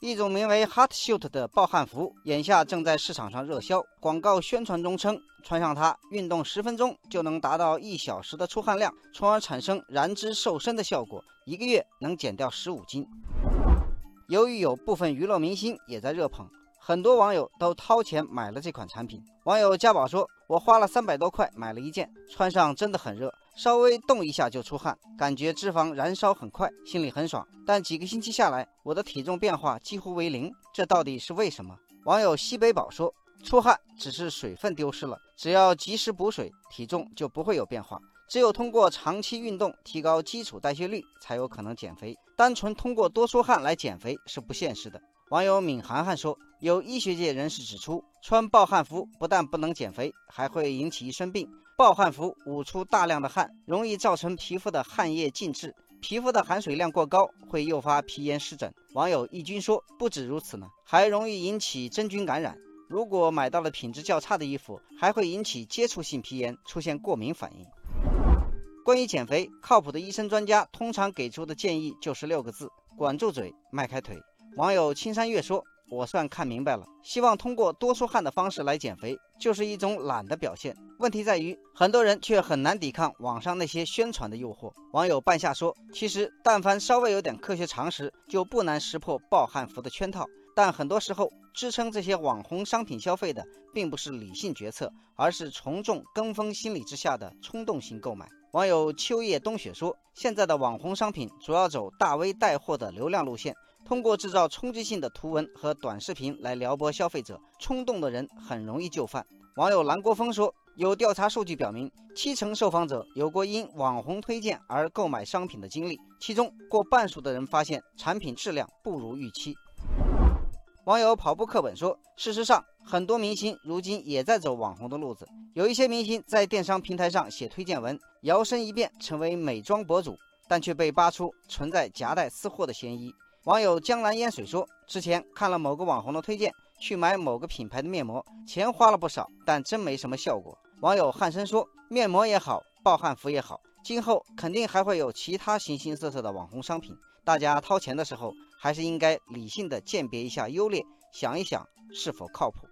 一种名为 Hot Shoot 的暴汗服，眼下正在市场上热销。广告宣传中称，穿上它，运动十分钟就能达到一小时的出汗量，从而产生燃脂瘦身的效果，一个月能减掉十五斤。由于有部分娱乐明星也在热捧。很多网友都掏钱买了这款产品。网友家宝说：“我花了三百多块买了一件，穿上真的很热，稍微动一下就出汗，感觉脂肪燃烧很快，心里很爽。但几个星期下来，我的体重变化几乎为零，这到底是为什么？”网友西北宝说：“出汗只是水分丢失了，只要及时补水，体重就不会有变化。只有通过长期运动提高基础代谢率，才有可能减肥。单纯通过多出汗来减肥是不现实的。”网友闵涵涵说：“有医学界人士指出，穿暴汗服不但不能减肥，还会引起一身病。暴汗服捂出大量的汗，容易造成皮肤的汗液浸渍，皮肤的含水量过高，会诱发皮炎湿疹。”网友易军说：“不止如此呢，还容易引起真菌感染。如果买到了品质较差的衣服，还会引起接触性皮炎，出现过敏反应。”关于减肥，靠谱的医生专家通常给出的建议就是六个字：管住嘴，迈开腿。网友青山月说：“我算看明白了，希望通过多出汗的方式来减肥，就是一种懒的表现。问题在于，很多人却很难抵抗网上那些宣传的诱惑。”网友半夏说：“其实，但凡稍微有点科学常识，就不难识破暴汗服的圈套。但很多时候，支撑这些网红商品消费的，并不是理性决策，而是从众跟风心理之下的冲动性购买。”网友秋叶冬雪说：“现在的网红商品主要走大 V 带货的流量路线。”通过制造冲击性的图文和短视频来撩拨消费者，冲动的人很容易就范。网友蓝国峰说，有调查数据表明，七成受访者有过因网红推荐而购买商品的经历，其中过半数的人发现产品质量不如预期。网友跑步课本说，事实上，很多明星如今也在走网红的路子，有一些明星在电商平台上写推荐文，摇身一变成为美妆博主，但却被扒出存在夹带私货的嫌疑。网友江南烟水说：“之前看了某个网红的推荐，去买某个品牌的面膜，钱花了不少，但真没什么效果。”网友汉生说：“面膜也好，暴汗服也好，今后肯定还会有其他形形色色的网红商品，大家掏钱的时候，还是应该理性的鉴别一下优劣，想一想是否靠谱。”